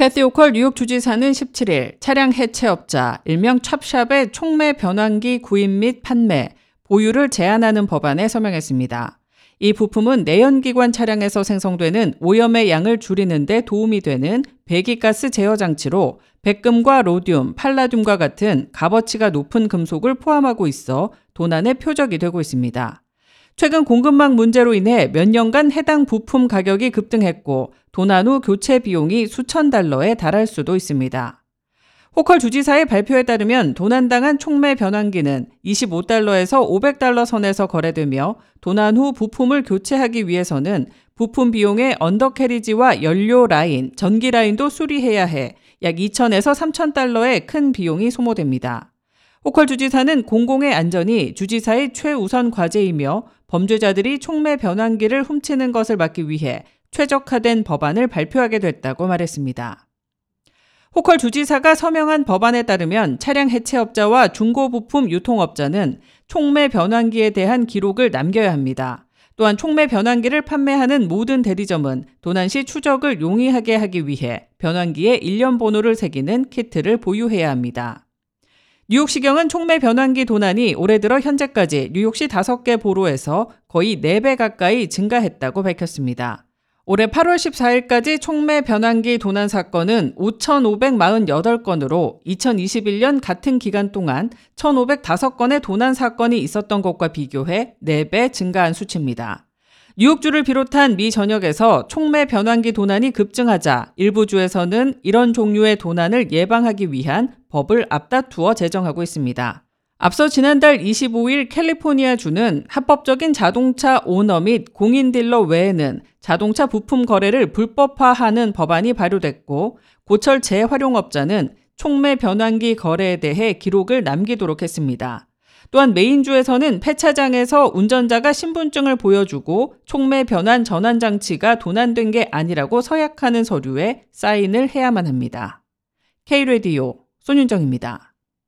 캐티 오컬 뉴욕 주지사는 17일 차량 해체업자 일명 찹샵의 촉매 변환기 구입 및 판매, 보유를 제한하는 법안에 서명했습니다. 이 부품은 내연기관 차량에서 생성되는 오염의 양을 줄이는 데 도움이 되는 배기가스 제어 장치로 백금과 로듐, 팔라듐과 같은 값어치가 높은 금속을 포함하고 있어 도난의 표적이 되고 있습니다. 최근 공급망 문제로 인해 몇 년간 해당 부품 가격이 급등했고 도난 후 교체 비용이 수천 달러에 달할 수도 있습니다. 호컬 주지사의 발표에 따르면 도난당한 촉매 변환기는 25달러에서 500달러 선에서 거래되며 도난 후 부품을 교체하기 위해서는 부품 비용의 언더캐리지와 연료 라인, 전기 라인도 수리해야 해 약 2천에서 3천 달러의 큰 비용이 소모됩니다. 호컬 주지사는 공공의 안전이 주지사의 최우선 과제이며 범죄자들이 촉매 변환기를 훔치는 것을 막기 위해 최적화된 법안을 발표하게 됐다고 말했습니다. 호컬 주지사가 서명한 법안에 따르면 차량 해체업자와 중고부품 유통업자는 촉매 변환기에 대한 기록을 남겨야 합니다. 또한 촉매 변환기를 판매하는 모든 대리점은 도난 시 추적을 용이하게 하기 위해 변환기에 일련 번호를 새기는 키트를 보유해야 합니다. 뉴욕시경은 촉매 변환기 도난이 올해 들어 현재까지 뉴욕시 5개 보로에서 거의 4배 가까이 증가했다고 밝혔습니다. 올해 8월 14일까지 촉매 변환기 도난 사건은 5,548건으로 2021년 같은 기간 동안 1,505건의 도난 사건이 있었던 것과 비교해 4배 증가한 수치입니다. 뉴욕주를 비롯한 미 전역에서 촉매 변환기 도난이 급증하자 일부 주에서는 이런 종류의 도난을 예방하기 위한 법을 앞다투어 제정하고 있습니다. 앞서 지난달 25일 캘리포니아 주는 합법적인 자동차 오너 및 공인 딜러 외에는 자동차 부품 거래를 불법화하는 법안이 발효됐고 고철 재활용업자는 촉매 변환기 거래에 대해 기록을 남기도록 했습니다. 또한 메인주에서는 폐차장에서 운전자가 신분증을 보여주고 촉매 변환 전환 장치가 도난된 게 아니라고 서약하는 서류에 사인을 해야만 합니다. K-레디오 손윤정입니다.